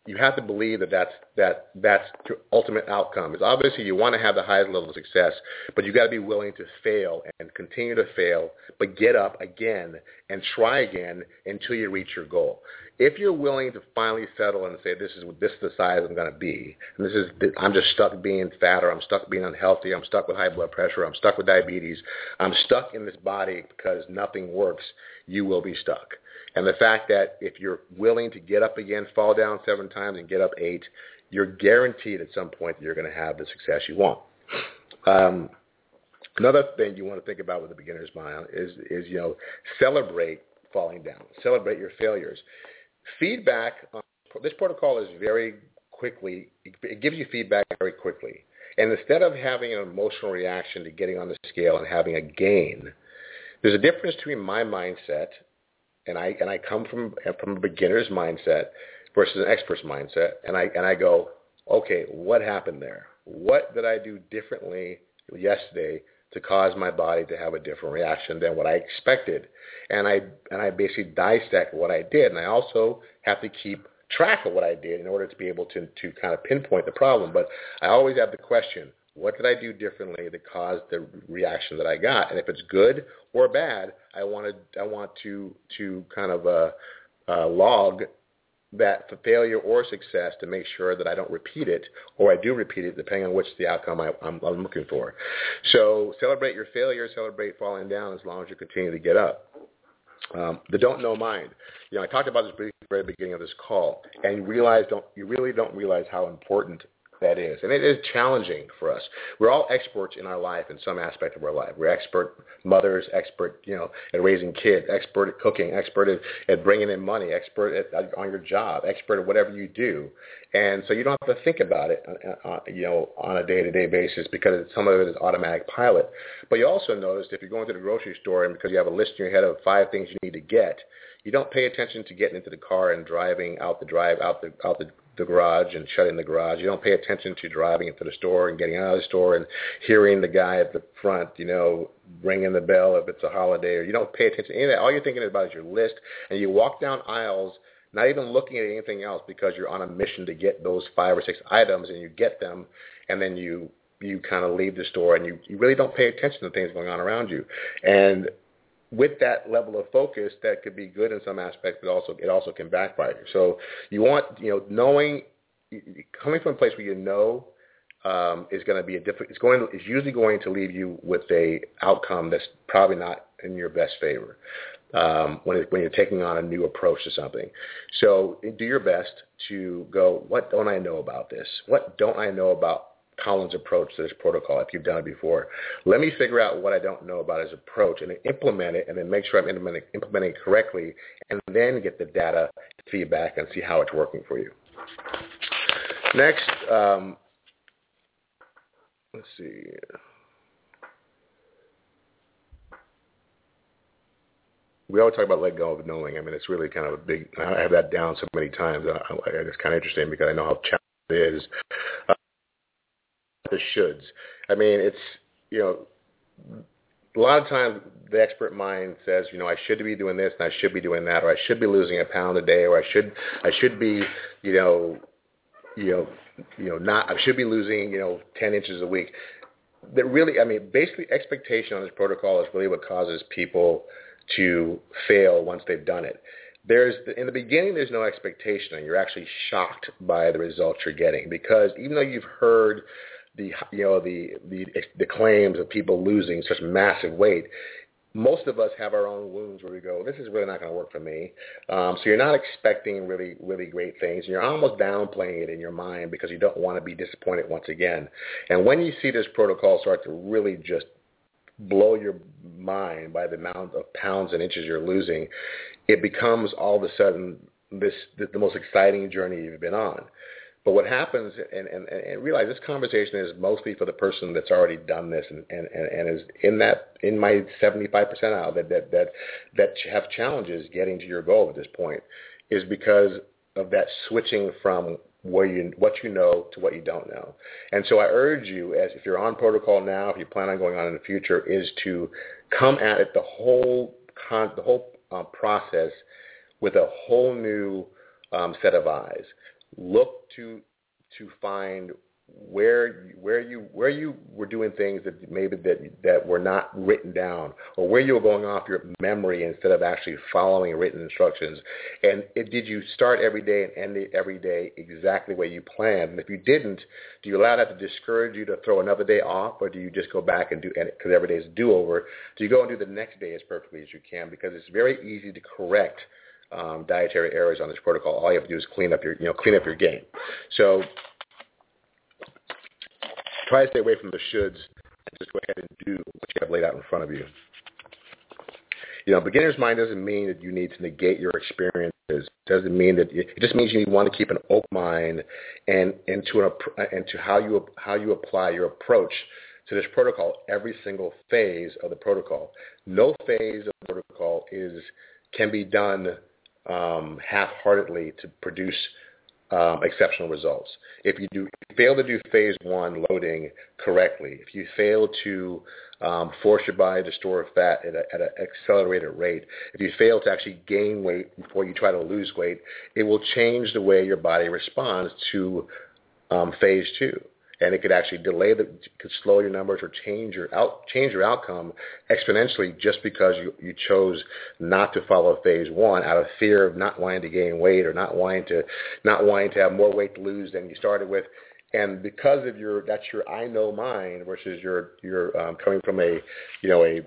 you have to believe that that's that that's the ultimate outcome. Is obviously you want to have the highest level of success, but you got to be willing to fail and continue to fail, but get up again and try again until you reach your goal. If you're willing to finally settle and say this is this is the size I'm going to be, and this is I'm just stuck being fat or I'm stuck being unhealthy, I'm stuck with high blood pressure, I'm stuck with diabetes, I'm stuck in this body because nothing works, you will be stuck. And the fact that if you're willing to get up again, fall down seven times and get up eight, you're guaranteed at some point that you're going to have the success you want. Um, another thing you want to think about with the beginner's mind is, is you know, celebrate falling down. Celebrate your failures. Feedback, on, this protocol is very quickly, it gives you feedback very quickly. And instead of having an emotional reaction to getting on the scale and having a gain, there's a difference between my mindset and I and I come from from a beginner's mindset versus an expert's mindset, and I and I go, okay, what happened there? What did I do differently yesterday to cause my body to have a different reaction than what I expected? And I and I basically dissect what I did, and I also have to keep track of what I did in order to be able to to kind of pinpoint the problem. But I always have the question, what did I do differently that caused the reaction that I got? And if it's good or bad, I want to I want to to kind of uh, uh, log that failure or success to make sure that I don't repeat it or I do repeat it depending on which the outcome I, I'm, I'm looking for. So celebrate your failure, celebrate falling down as long as you continue to get up. Um, the don't know mind. You know, I talked about this briefly at the very beginning of this call, and you realize don't you really don't realize how important that is. And it is challenging for us. We're all experts in our life in some aspect of our life. We're expert mothers, expert, you know, at raising kids, expert at cooking, expert at, at bringing in money, expert at, on your job, expert at whatever you do. And so you don't have to think about it, uh, uh, you know, on a day-to-day basis because some of it is automatic pilot. But you also notice if you're going to the grocery store and because you have a list in your head of five things you need to get, you don't pay attention to getting into the car and driving out the drive out the out the the garage and shutting the garage. You don't pay attention to driving into the store and getting out of the store and hearing the guy at the front, you know, ringing the bell if it's a holiday. Or you don't pay attention to any of that. All you're thinking about is your list, and you walk down aisles not even looking at anything else because you're on a mission to get those five or six items, and you get them, and then you you kind of leave the store and you, you really don't pay attention to things going on around you. And with that level of focus, that could be good in some aspects, but also it also can backfire. So you want you know knowing coming from a place where you know um, is going to be a different. It's going to, is usually going to leave you with a outcome that's probably not in your best favor um, when it, when you're taking on a new approach to something. So do your best to go. What don't I know about this? What don't I know about Colin's approach to this protocol if you've done it before. Let me figure out what I don't know about his approach and implement it and then make sure I'm implementing, implementing it correctly and then get the data feedback and see how it's working for you. Next, um, let's see. we always talk about let go of knowing. I mean, it's really kind of a big. I have that down so many times. I, I, it's kind of interesting because I know how challenging it is. The shoulds. I mean, it's you know, a lot of times the expert mind says, you know, I should be doing this and I should be doing that, or I should be losing a pound a day, or I should I should be, you know, you know, you know, not I should be losing, you know, ten inches a week. That really, I mean, basically, expectation on this protocol is really what causes people to fail once they've done it. there's in the beginning there's no expectation and you're actually shocked by the results you're getting because even though you've heard the you know the the the claims of people losing such massive weight most of us have our own wounds where we go, this is really not going to work for me. Um, so you're not expecting really, really great things. And you're almost downplaying it in your mind because you don't want to be disappointed once again. And when you see this protocol start to really just blow your mind by the amount of pounds and inches you're losing, it becomes all of a sudden this the most exciting journey you've been on. But what happens, and, and, and realize this conversation is mostly for the person that's already done this and, and, and is in that in my 75% out that, that that that have challenges getting to your goal at this point, is because of that switching from where you what you know to what you don't know. And so I urge you, as if you're on protocol now, if you plan on going on in the future, is to come at it the whole con, the whole uh, process with a whole new um, set of eyes look to to find where where you where you were doing things that maybe that that were not written down or where you were going off your memory instead of actually following written instructions. And it, did you start every day and end it every day exactly way you planned? And if you didn't do you allow that to discourage you to throw another day off or do you just go back and do because every day is do over? Do you go and do the next day as perfectly as you can? Because it's very easy to correct um, dietary errors on this protocol. All you have to do is clean up your, you know, clean up your game. So try to stay away from the shoulds and just go ahead and do what you have laid out in front of you. You know, beginner's mind doesn't mean that you need to negate your experiences. It doesn't mean that it just means you want to keep an open mind and into an into how you how you apply your approach to this protocol every single phase of the protocol. No phase of the protocol is can be done um, half-heartedly to produce um, exceptional results. If you do if you fail to do phase one loading correctly, if you fail to um, force your body to store fat at, a, at an accelerated rate, if you fail to actually gain weight before you try to lose weight, it will change the way your body responds to um, phase two and it could actually delay the could slow your numbers or change your out change your outcome exponentially just because you you chose not to follow phase one out of fear of not wanting to gain weight or not wanting to not wanting to have more weight to lose than you started with. And because of your that's your I know mind versus your your um, coming from a you know a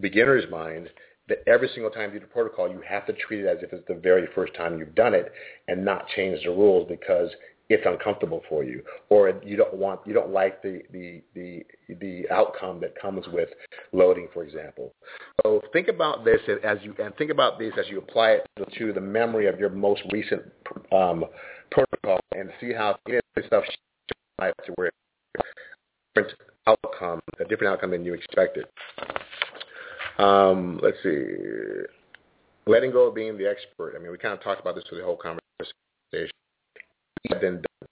beginner's mind that every single time you do the protocol, you have to treat it as if it's the very first time you've done it and not change the rules because it's uncomfortable for you or you don't want you don't like the the the the outcome that comes with loading for example. So think about this as you and think about this as you apply it to the memory of your most recent um, protocol and see how this stuff to where different outcome a different outcome than you expected. Um, let's see. Letting go of being the expert. I mean we kind of talked about this through the whole conversation been done.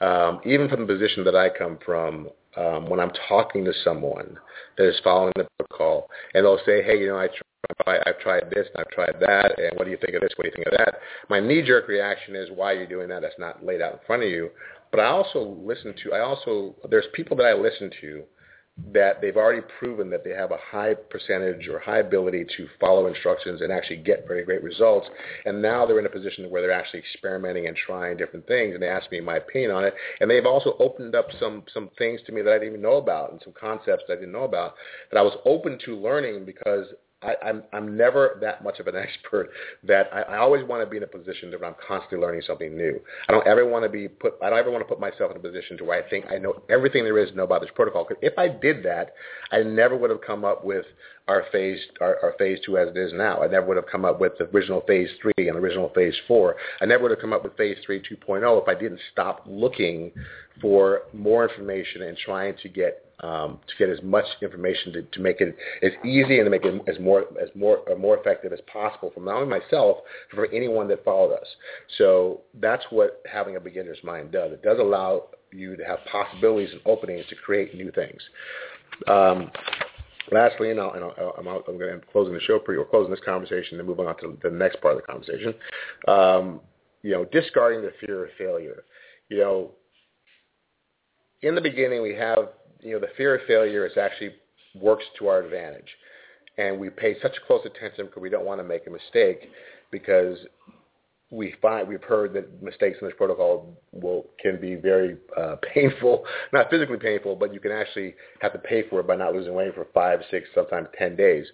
Um, even from the position that I come from, um, when I'm talking to someone that is following the protocol, and they'll say, "Hey, you know, I try, I've tried this and I've tried that, and what do you think of this? What do you think of that?" My knee-jerk reaction is, "Why are you doing that? That's not laid out in front of you." But I also listen to, I also there's people that I listen to that they've already proven that they have a high percentage or high ability to follow instructions and actually get very great results. And now they're in a position where they're actually experimenting and trying different things. And they ask me my opinion on it. And they've also opened up some some things to me that I didn't even know about and some concepts that I didn't know about that I was open to learning because I, I'm I'm never that much of an [LAUGHS] expert that I, I always want to be in a position that I'm constantly learning something new. I don't ever want to be put I don't ever want to put myself in a position to where I think I know everything there is to know about this protocol. Because if I did that, I never would have come up with our phase our, our phase two as it is now. I never would have come up with the original phase three and original phase four. I never would have come up with phase three 2.0 if I didn't stop looking for more information and trying to get um, to get as much information to, to make it as easy and to make it as more as more uh, more effective as possible for not only myself but for anyone that followed us. So that's what having a beginner's mind does. It does allow you to have possibilities and openings to create new things. Um, lastly, and, I'll, and I'll, I'm, I'm going to closing the show for you, or closing this conversation and moving on to the next part of the conversation. Um, you know, discarding the fear of failure. You know, in the beginning, we have you know, the fear of failure is actually works to our advantage. And we pay such close attention because we don't want to make a mistake because we find we've heard that mistakes in this protocol will can be very uh, painful, [LAUGHS] not physically painful, but you can actually have to pay for it by not losing weight for five, six, sometimes ten days.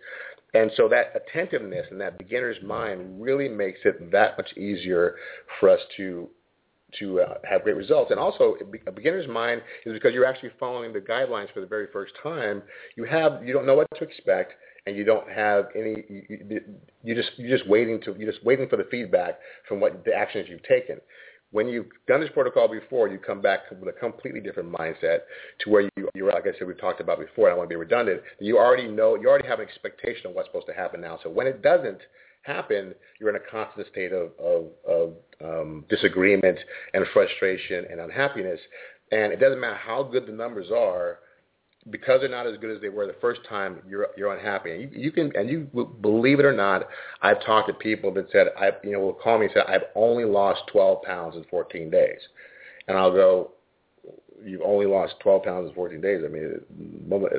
And so that attentiveness and that beginner's mind really makes it that much easier for us to to uh, have great results. And also, a beginner's mind is because you're actually following the guidelines for the very first time. You have you don't know what to expect, and you don't have any. You, you just you're just waiting to you're just waiting for the feedback from what the actions you've taken. When you've done this protocol before, you come back with a completely different mindset to where you, you're, like I said, we've talked about before, I don't want to be redundant, you already know, you already have an expectation of what's supposed to happen now. So when it doesn't happen, you're in a constant state of, of, of um, disagreement and frustration and unhappiness. And it doesn't matter how good the numbers are, because they're not as good as they were the first time, you're you're unhappy. And you, you can and you believe it or not, I've talked to people that said I you know will call me and say I've only lost 12 pounds in 14 days, and I'll go, you've only lost 12 pounds in 14 days. I mean,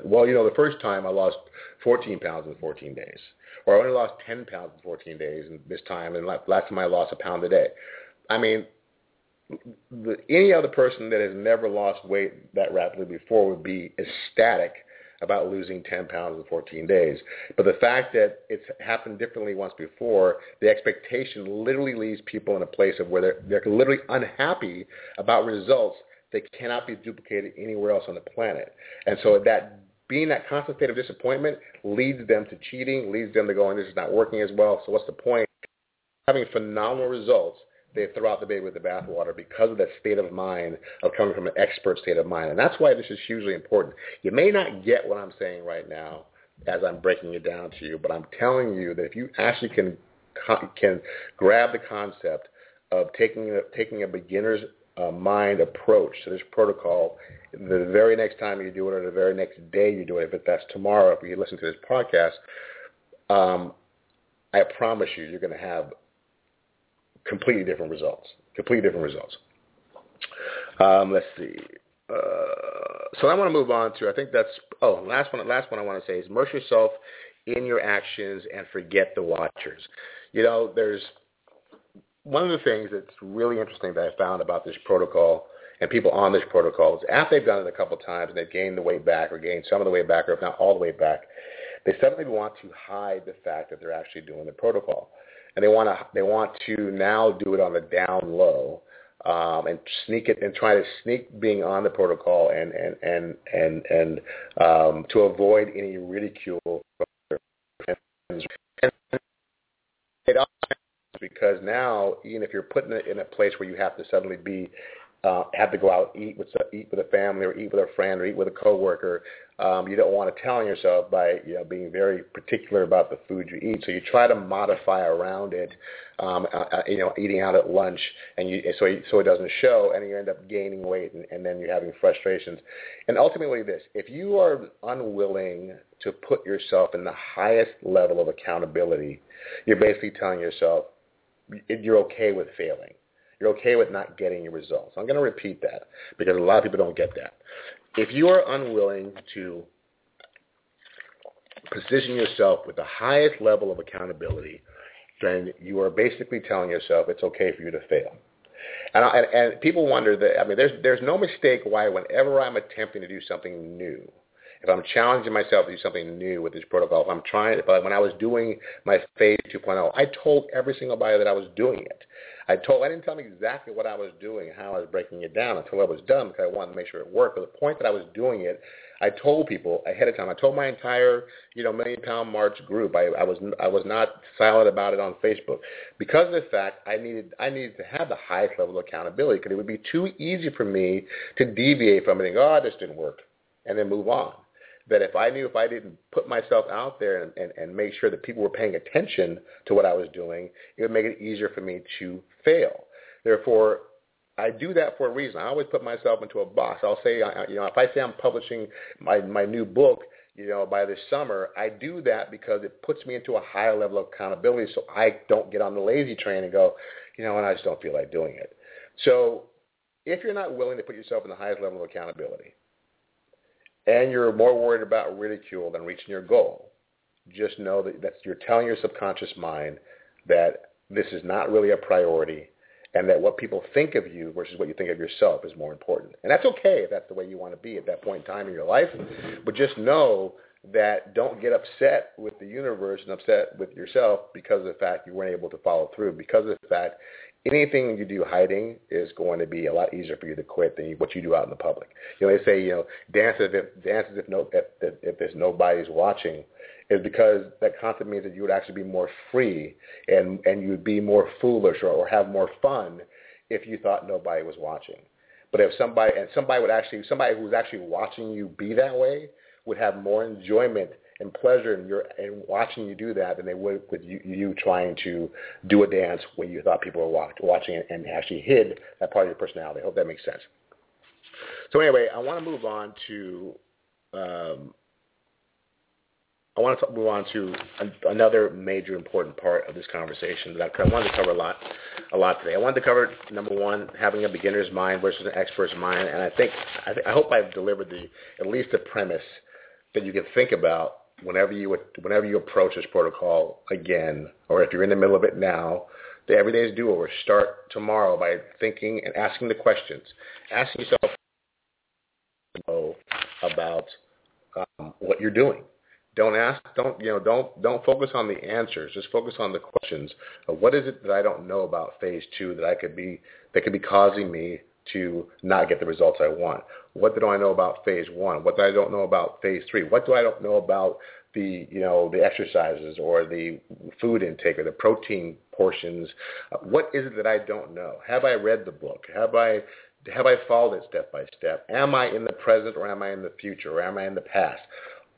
well you know the first time I lost 14 pounds in 14 days, or I only lost 10 pounds in 14 days, this time and last time I lost a pound a day. I mean, the, any other person that has never lost weight that rapidly before would be ecstatic about losing 10 pounds in 14 days. But the fact that it's happened differently once before, the expectation literally leaves people in a place of where they're, they're literally unhappy about results that cannot be duplicated anywhere else on the planet. And so that being that constant state of disappointment leads them to cheating, leads them to going, oh, this is not working as well, so what's the point? Having phenomenal results they throw out the baby with the bathwater because of that state of mind of coming from an expert state of mind. And that's why this is hugely important. You may not get what I'm saying right now as I'm breaking it down to you, but I'm telling you that if you actually can can grab the concept of taking a, taking a beginner's uh, mind approach to this protocol, the very next time you do it or the very next day you do it, if that's tomorrow, if you listen to this podcast, um, I promise you, you're going to have completely different results. Completely different results. Um, let's see. Uh, so I want to move on to. I think that's. Oh, last one. Last one I want to say is immerse yourself in your actions and forget the watchers. You know, there's one of the things that's really interesting that I found about this protocol and people on this protocol is after they've done it a couple of times and they've gained the weight back or gained some of the weight back or if not all the way back, they suddenly want to hide the fact that they're actually doing the protocol and they want to they want to now do it on the down low um, and sneak it and try to sneak being on the protocol and and and and and um, to avoid any ridicule. And it because now even if you're putting it in a place where you have to suddenly be uh, have to go out eat with eat with a family or eat with a friend or eat with a coworker. Um, you don't want to tell yourself by you know being very particular about the food you eat. So you try to modify around it. Um, uh, uh you know, eating out at lunch, and you so so it doesn't show, and you end up gaining weight, and, and then you're having frustrations. And ultimately, this: if you are unwilling to put yourself in the highest level of accountability, you're basically telling yourself you're okay with failing you're okay with not getting your results. I'm going to repeat that because a lot of people don't get that. If you are unwilling to position yourself with the highest level of accountability, then you are basically telling yourself it's okay for you to fail. And, I, and, and people wonder that, I mean, there's, there's no mistake why whenever I'm attempting to do something new, if I'm challenging myself to do something new with this protocol, if I'm trying, if I, when I was doing my phase 2.0, I told every single body that I was doing it. I told, I didn't tell them exactly what I was doing how I was breaking it down until I was done because I wanted to make sure it worked. But the point that I was doing it, I told people ahead of time. I told my entire, you know, million pound march group. I, I was I was not silent about it on Facebook because of the fact I needed I needed to have the highest level of accountability because it would be too easy for me to deviate from it and go, oh, this didn't work, and then move on that if I knew if I didn't put myself out there and, and, and make sure that people were paying attention to what I was doing, it would make it easier for me to fail. Therefore, I do that for a reason. I always put myself into a box. I'll say, you know, if I say I'm publishing my, my new book, you know, by this summer, I do that because it puts me into a higher level of accountability so I don't get on the lazy train and go, you know, and I just don't feel like doing it. So if you're not willing to put yourself in the highest level of accountability, and you're more worried about ridicule than reaching your goal, just know that that's, you're telling your subconscious mind that this is not really a priority and that what people think of you versus what you think of yourself is more important. And that's okay if that's the way you want to be at that point in time in your life. But just know that don't get upset with the universe and upset with yourself because of the fact you weren't able to follow through, because of the fact anything you do hiding is going to be a lot easier for you to quit than what you do out in the public. You know, they say, you know, dance as if dance as if no if, if, if there's nobody's watching, is because that concept means that you would actually be more free and and you'd be more foolish or, or have more fun if you thought nobody was watching. But if somebody and somebody would actually somebody who's actually watching you be that way would have more enjoyment and pleasure in your in watching you do that than they would with you, you trying to do a dance when you thought people were watch, watching it and actually hid that part of your personality. I hope that makes sense. So anyway, I want to move on to um, I want to move on to another major important part of this conversation that I wanted to cover a lot, a lot today. I wanted to cover number one, having a beginner's mind versus an expert's mind, and I think I, th- I hope I've delivered the at least the premise that you can think about whenever you whenever you approach this protocol again, or if you're in the middle of it now. The everyday's do-over. Start tomorrow by thinking and asking the questions. Ask yourself about um, what you're doing don't ask, don't, you know, don't, don't focus on the answers. Just focus on the questions what is it that I don't know about phase two that I could be, that could be causing me to not get the results I want? What do I know about phase one? What do I don't know about phase three? What do I don't know about the, you know, the exercises or the food intake or the protein portions? What is it that I don't know? Have I read the book? Have I have I followed it step by step? Am I in the present or am I in the future or am I in the past?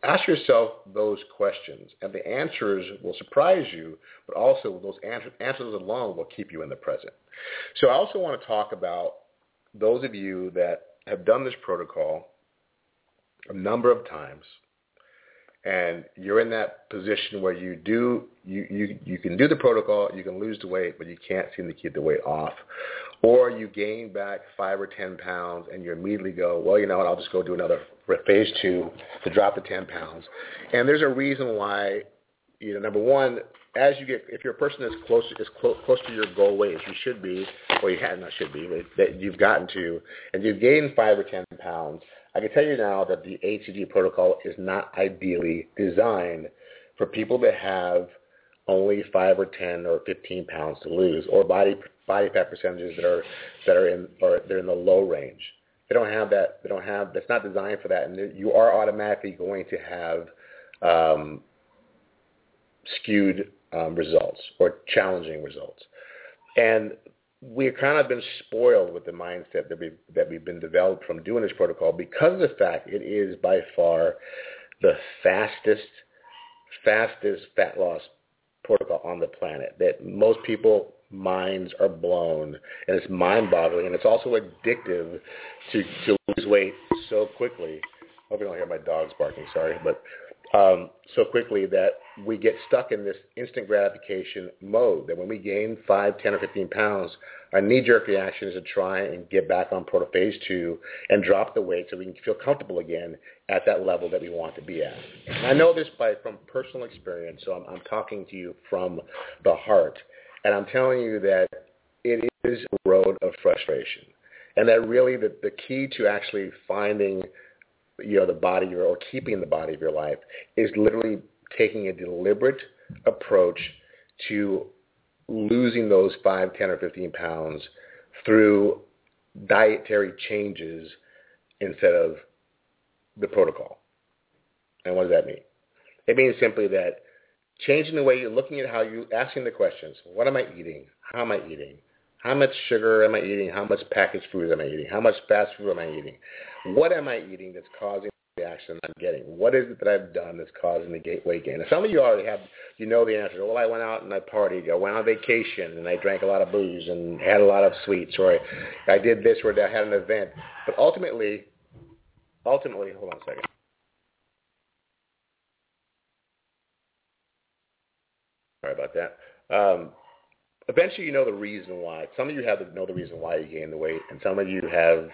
Ask yourself those questions, and the answers will surprise you, but also those answers, answers alone will keep you in the present. So I also want to talk about those of you that have done this protocol a number of times, and you're in that position where you do you, you you can do the protocol, you can lose the weight, but you can't seem to keep the weight off, or you gain back five or ten pounds and you immediately go, well, you know what, I'll just go do another phase two to drop the ten pounds, and there's a reason why, you know, number one, as you get, if you're a person that's close as close, close to your goal weight as you should be, or you had not should be, that you've gotten to, and you've gained five or ten pounds, I can tell you now that the HCG protocol is not ideally designed for people that have only five or ten or fifteen pounds to lose, or body body fat percentages that are that are in or they're in the low range. They don't have that. They don't have. That's not designed for that, and you are automatically going to have um, skewed Um, results or challenging results. And we've kind of been spoiled with the mindset that we that we've been developed from doing this protocol because of the fact it is by far the fastest fastest fat loss protocol on the planet. That most people minds are blown and it's mind boggling and it's also addictive to to lose weight so quickly. I hope you don't hear my dogs barking, sorry, but um, so quickly that we get stuck in this instant gratification mode. That when we gain 5, 10, or 15 pounds, our knee-jerk reaction is to try and get back on protophase 2 and drop the weight so we can feel comfortable again at that level that we want to be at. And I know this by from personal experience, so I'm, I'm talking to you from the heart. And I'm telling you that it is a road of frustration. And that really the, the key to actually finding you know the body or keeping the body of your life is literally taking a deliberate approach to losing those 5, 10, or 15 pounds through dietary changes instead of the protocol. And what does that mean? It means simply that changing the way you're looking at how you asking the questions, what am I eating? How am I eating? How much sugar am I eating? How much packaged food am I eating? How much fast food am I eating? What am I eating that's causing the reaction I'm getting? What is it that I've done that's causing the gateway gain? Some of you already have, you know the answer. Well, I went out and I partied. I went on vacation and I drank a lot of booze and had a lot of sweets, or I, I did this, or I had an event. But ultimately, ultimately, hold on a second. Sorry about that. Um, eventually you know the reason why. Some of you have to know the reason why you gained the weight, and some of you have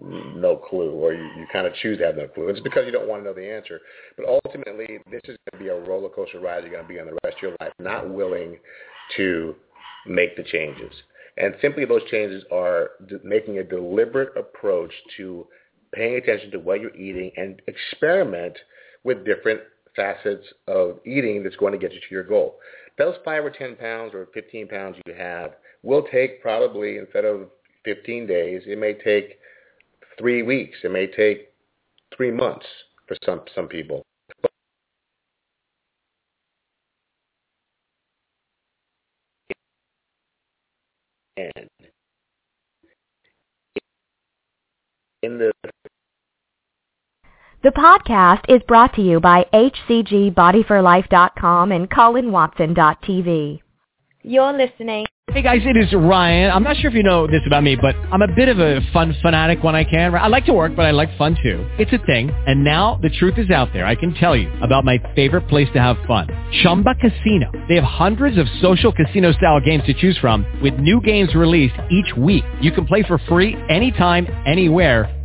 no clue, or you, you kind of choose to have no clue. It's because you don't want to know the answer. But ultimately, this is going to be a roller coaster ride you're going to be on the rest of your life, not willing to make the changes. And simply those changes are making a deliberate approach to paying attention to what you're eating and experiment with different facets of eating that's going to get you to your goal. Those five or 10 pounds or 15 pounds you have will take probably, instead of 15 days, it may take three weeks. It may take three months for some, some people. And in the The podcast is brought to you by HCGBodyForLife.com and ColinWatson.tv. You're listening. Hey guys, it is Ryan. I'm not sure if you know this about me, but I'm a bit of a fun fanatic when I can. I like to work, but I like fun too. It's a thing. And now the truth is out there. I can tell you about my favorite place to have fun. Chumba Casino. They have hundreds of social casino style games to choose from with new games released each week. You can play for free anytime, anywhere